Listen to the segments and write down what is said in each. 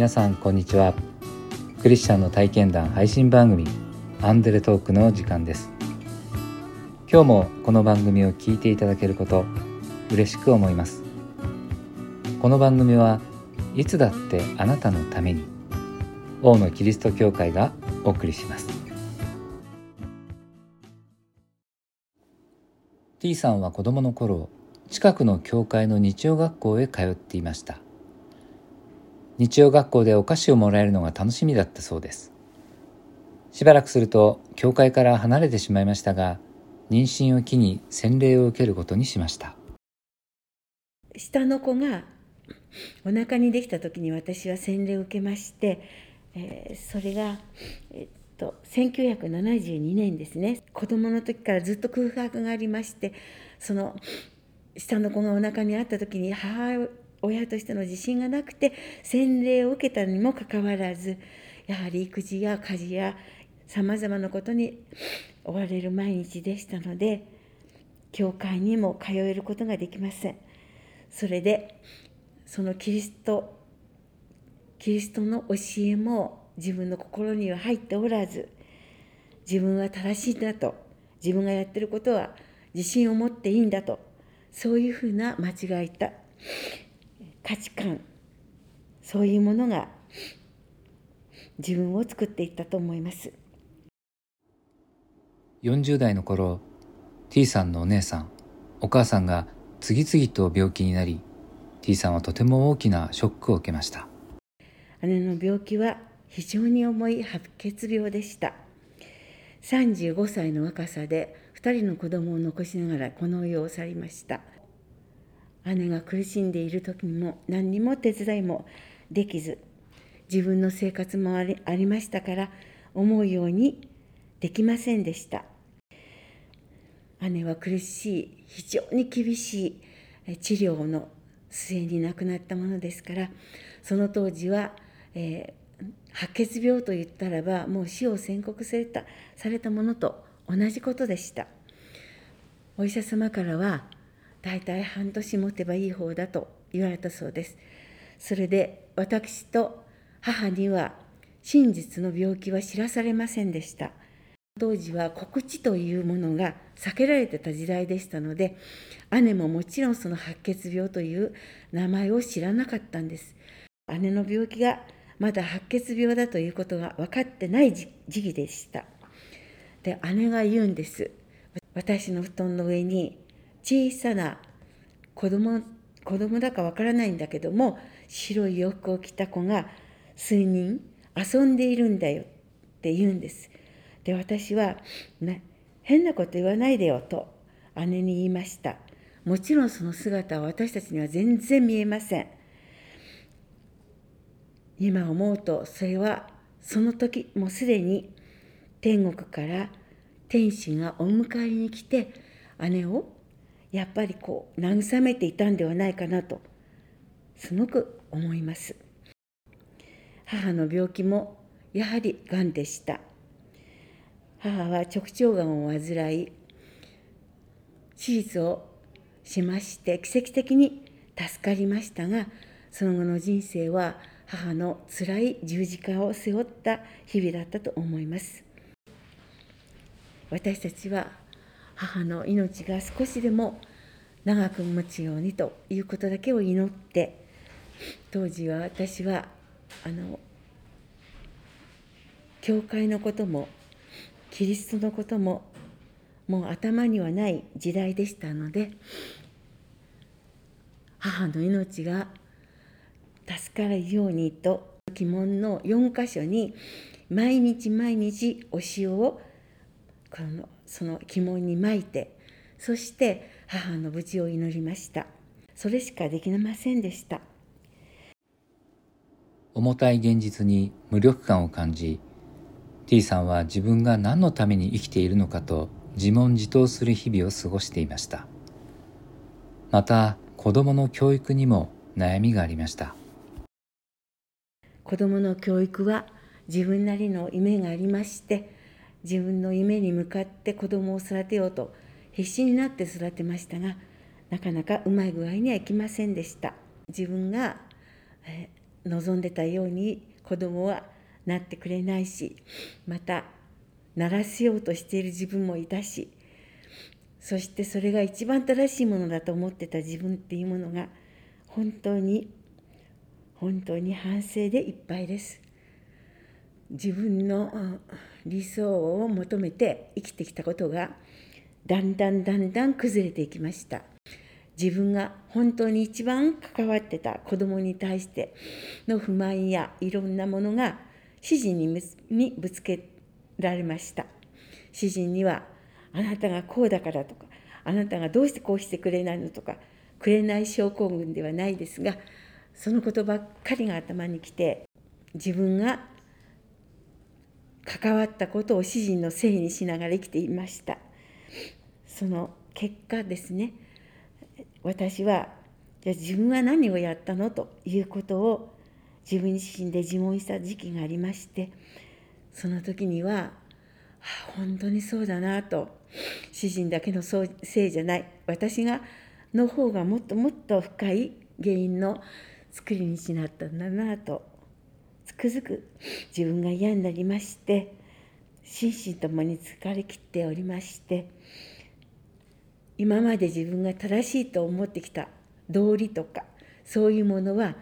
皆さんこんにちは。クリスチャンの体験談配信番組アンデレトークの時間です。今日もこの番組を聞いていただけること嬉しく思います。この番組はいつだってあなたのために王のキリスト教会がお送りします。T さんは子供の頃近くの教会の日曜学校へ通っていました。日曜学校でお菓子をもらえるのが楽しみだったそうです。しばらくすると教会から離れてしまいましたが妊娠を機に洗礼を受けることにしました。下の子がお腹にできた時に私は洗礼を受けまして、えー、それが、えっと、1972年ですね。子供の時からずっと空白がありましてその下の子がお腹にあった時に母親としての自信がなくて洗礼を受けたにもかかわらずやはり育児や家事やさまざまなことに追われる毎日でしたので教会にも通えることができません。それでそのキリストキリストの教えも自分の心には入っておらず自分は正しいんだと自分がやってることは自信を持っていいんだとそういうふうな間違えた価値観そういうものが自分を作っていったと思います。40代の頃 T さんのお姉さんお母さんが次々と病気になり T さんはとても大きなショックを受けました。姉の病気は非常に重い白血病でした。35歳の若さで2人の子供を残しながらこの世を去りました姉が苦しんでいる時にも何にも手伝いもできず自分の生活もありありましたから思うようにできませんでした。姉は苦しい非常に厳しい治療の末に亡くなったものですからその当時は、えー、白血病といったらばもう死を宣告されたされたものと同じことでした。お医者様からは大体半年持てばいい方だと言われたそうです。それで私と母には真実の病気は知らされませんでした。当時は告知というものが避けられてた時代でしたので姉ももちろんその白血病という名前を知らなかったんです姉の病気がまだ白血病だということが分かってない時期でしたで姉が言うんです私の布団の上に小さな子供子供だかわからないんだけども白い洋服を着た子が数人遊んでいるんだよって言うんです。で私は、ね、変なこと言わないでよと姉に言いました。もちろんその姿は私たちには全然見えません。今思うとそれはその時もうすでに天国から天使がお迎えに来て姉をやっぱりこう慰めていたんではないかなとすごく思います。母の病気もやはりがんでした。母は直腸がんを患い手術をしまして奇跡的に助かりましたがその後の人生は母のつらい十字架を背負った日々だったと思います。私たちは母の命が少しでも長く持つようにということだけを祈って当時は私はあの教会のこともキリストのことももう頭にはない時代でしたので母の命が助かるようにと鬼門の4箇所に毎日毎日お塩をこのその鬼門にまいてそして母の無事を祈りました。それしかできませんでした。重たい現実に無力感を感じ T さんは自分が何のために生きているのかと自問自答する日々を過ごしていました。また子供の教育にも悩みがありました。子供の教育は自分なりの夢がありまして自分の夢に向かって子供を育てようと必死になって育てましたがなかなかうまい具合にはいきませんでした。自分が、え望んでたように子供はなってくれないしまた鳴らせようとしている自分もいたしそしてそれが一番正しいものだと思ってた自分っていうものが本当に本当に反省でいっぱいです。自分の理想を求めて生きてきたことがだんだんだんだん崩れていきました。自分が本当に一番関わってた子供に対しての不満やいろんなものが主人にぶつけられました。主人にはあなたがこうだからとかあなたがどうしてこうしてくれないのとかくれない症候群ではないですがそのことばっかりが頭にきて自分が関わったことを主人のせいにしながら生きていました。その結果ですね私はじゃあ自分は何をやったのということを自分自身で自問した時期がありましてその時には、はあ、本当にそうだなと主人だけのせいじゃない。私がの方がもっともっと深い原因の作りになったんだなとつくづく自分が嫌になりまして心身ともに疲れきっておりまして今まで自分が正しいと思ってきた道理とかそういうものは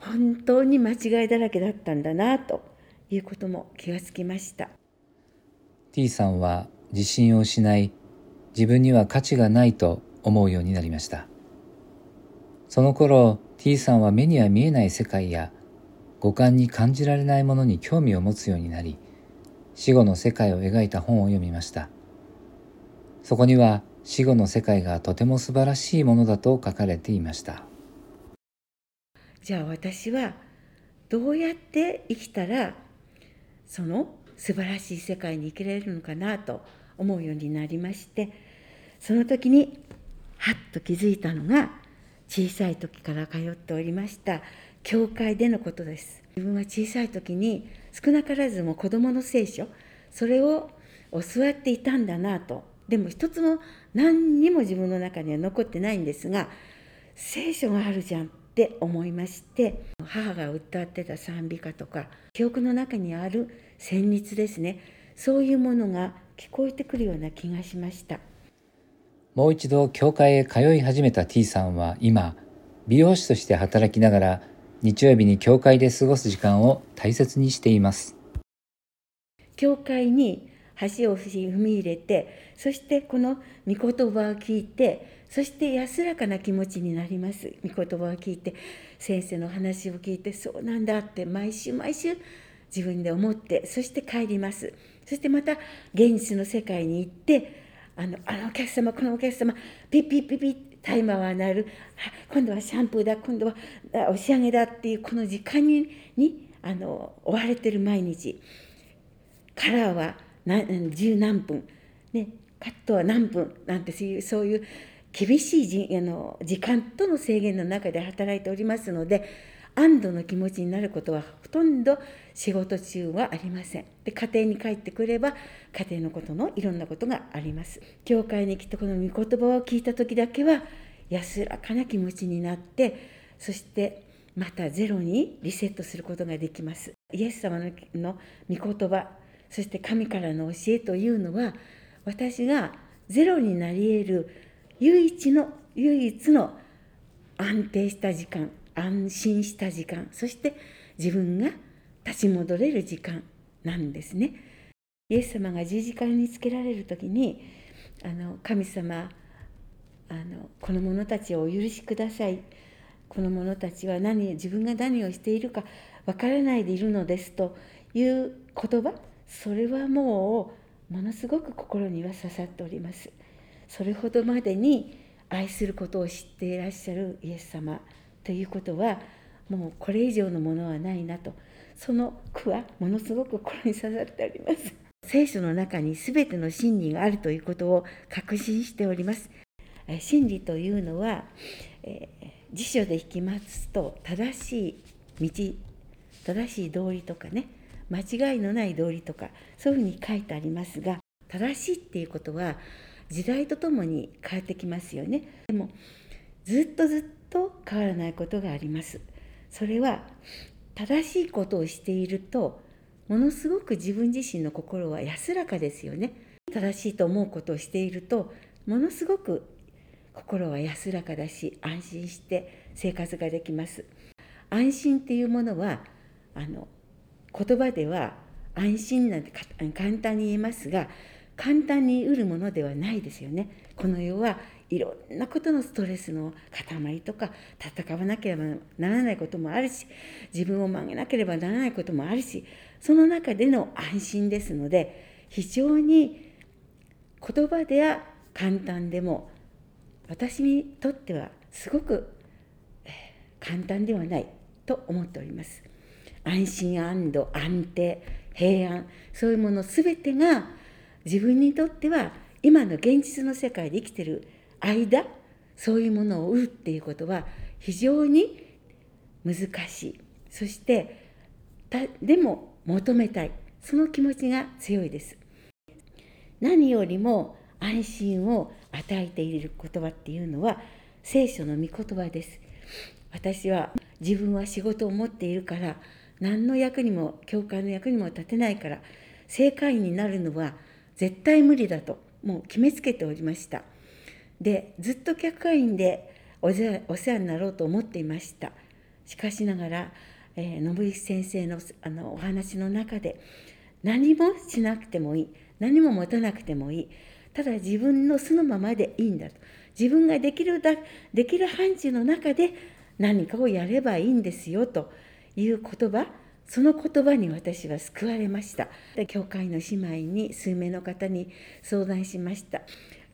本当に間違いだらけだったんだなということも気がつきました。T さんは自信を失い自分には価値がないと思うようになりました。その頃 T さんは目には見えない世界や五感に感じられないものに興味を持つようになり死後の世界を描いた本を読みました。そこには死後の世界がとても素晴らしいものだと書かれていました。じゃあ私はどうやって生きたらその素晴らしい世界に生きられるのかなと思うようになりましてその時にはっと気づいたのが小さい時から通っておりました教会でのことです。自分は小さい時に少なからずも子どもの聖書それを教わっていたんだなと。でも一つも何にも自分の中には残ってないんですが聖書があるじゃんって思いまして母が歌ってた賛美歌とか記憶の中にある旋律ですね。そういうものが聞こえてくるような気がしました。もう一度教会へ通い始めた T さんは今美容師として働きながら日曜日に教会で過ごす時間を大切にしています。教会に橋を踏み入れてそしてこの御言葉を聞いてそして安らかな気持ちになります。御言葉を聞いて先生の話を聞いてそうなんだって毎週毎週自分で思ってそして帰ります。そしてまた現実の世界に行ってあのあのお客様このお客様ピッピッピッピッタイマーは鳴る。今度はシャンプーだ今度は押し上げだっていうこの時間ににあの追われてる毎日。カラーは何十何分、ね、カットは何分なんてそういうそういう厳しいじあの時間との制限の中で働いておりますので安堵の気持ちになることはほとんど仕事中はありません。で家庭に帰ってくれば家庭のことのいろんなことがあります。教会に来てこの御言葉を聞いた時だけは安らかな気持ちになってそしてまたゼロにリセットすることができます。イエス様のの御言葉そして神からの教えというのは私がゼロになり得る唯一の唯一の安定した時間安心した時間そして自分が立ち戻れる時間なんですね。イエス様が十字架につけられる時にあの神様あのこの者たちをお許しくださいこの者たちは何自分が何をしているかわからないでいるのですという言葉それはもうものすごく心には刺さっております。それほどまでに愛することを知っていらっしゃるイエス様ということはもうこれ以上のものはないなとその句はものすごく心に刺さっております。聖書の中に全ての真理があるということを確信しております。真理というのは、えー、辞書で引きますと正しい道正しい道理とかね間違いのない道理とかそういうふうに書いてありますが正しいっていうことは時代とともに変わってきますよねでもずっとずっと変わらないことがあります。それは正しいことをしているとものすごく自分自身の心は安らかですよね。正しいと思うことをしているとものすごく心は安らかだし安心して生活ができます。安心っていうものはあの言葉では安心なんて簡単に言えますが簡単に得るものではないですよねこの世はいろんなことのストレスの塊とか戦わなければならないこともあるし自分を曲げなければならないこともあるしその中での安心ですので非常に言葉では簡単でも私にとってはすごく簡単ではないと思っております。安心安堵安定平安そういうもの全てが自分にとっては今の現実の世界で生きてる間そういうものを売るっていうことは非常に難しい。そしてでも求めたい。その気持ちが強いです。何よりも安心を与えている言葉っていうのは聖書の御言葉です。私は自分は仕事を持っているから何の役にも教会の役にも立てないから正会員になるのは絶対無理だともう決めつけておりました。でずっと客会員でお世話になろうと思っていました。しかしながら、えー、信行先生のあのお話の中で何もしなくてもいい。何も持たなくてもいい。ただ自分の素のままでいいんだと。自分ができるだできる範疇の中で何かをやればいいんですよという言葉その言葉に私は救われました。で教会の姉妹に数名の方に相談しました。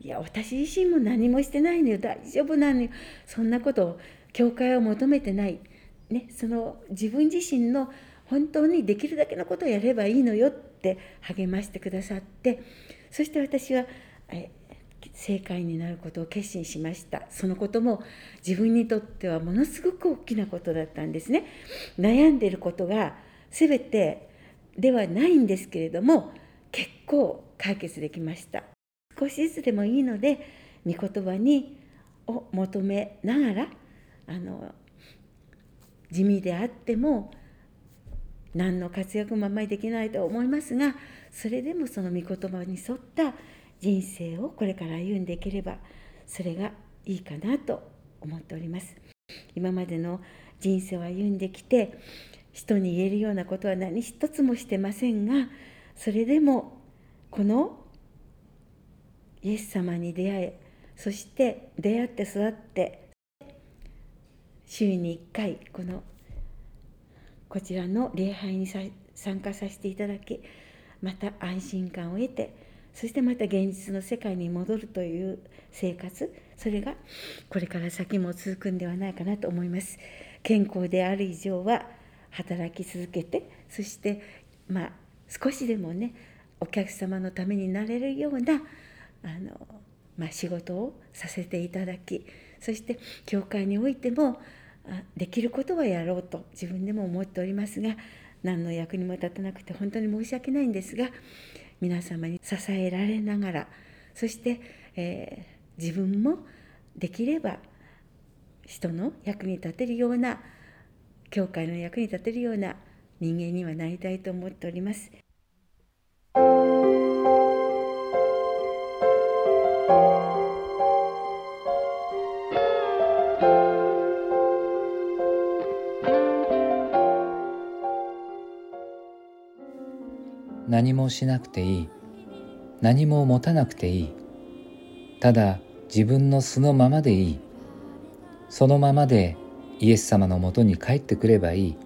いや私自身も何もしてないのよ。大丈夫なのよ。そんなことを教会は求めてない、ね、その自分自身の本当にできるだけのことをやればいいのよって励ましてくださって。そして私はえ正解になることを決心しました。そのことも自分にとってはものすごく大きなことだったんですね。悩んでることが全てではないんですけれども結構解決できました。少しずつでもいいので御言葉にを求めながらあの地味であっても何の活躍もあんまりできないと思いますがそれでもその御言葉に沿った人生をこれから歩んでいければそれがいいかなと思っております。今までの人生を歩んできて人に言えるようなことは何一つもしてませんがそれでもこのイエス様に出会えそして出会って育って週に1回このこちらの礼拝に参加させていただきまた安心感を得てそしてまた現実の世界に戻るという生活それがこれから先も続くんではないかなと思います。健康である以上は働き続けてそしてまあ少しでもねお客様のためになれるようなあの、まあ、仕事をさせていただきそして教会においてもできることはやろうと自分でも思っておりますが何の役にも立たなくて本当に申し訳ないんですが皆様に支えられながらそして、えー、自分もできれば人の役に立てるような教会の役に立てるような人間にはなりたいと思っております。何もしなくていい。何も持たなくていい。ただ自分の素のままでいい。そのままでイエス様のもとに帰ってくればいい。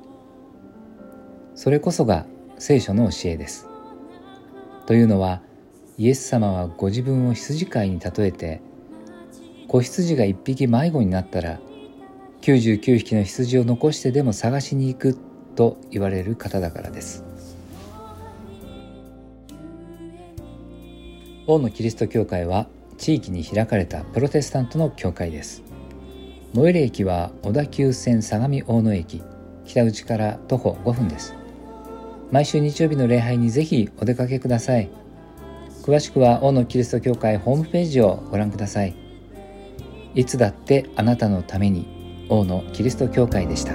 それこそが聖書の教えです。というのはイエス様はご自分を羊飼いに例えて子羊が一匹迷子になったら99匹の羊を残してでも探しに行くと言われる方だからです。大野キリスト教会は地域に開かれたプロテスタントの教会です。最寄り駅は小田急線相模大野駅。北口から徒歩5分です。毎週日曜日の礼拝にぜひお出かけください。詳しくは大野キリスト教会ホームページをご覧ください。いつだってあなたのために大野キリスト教会でした。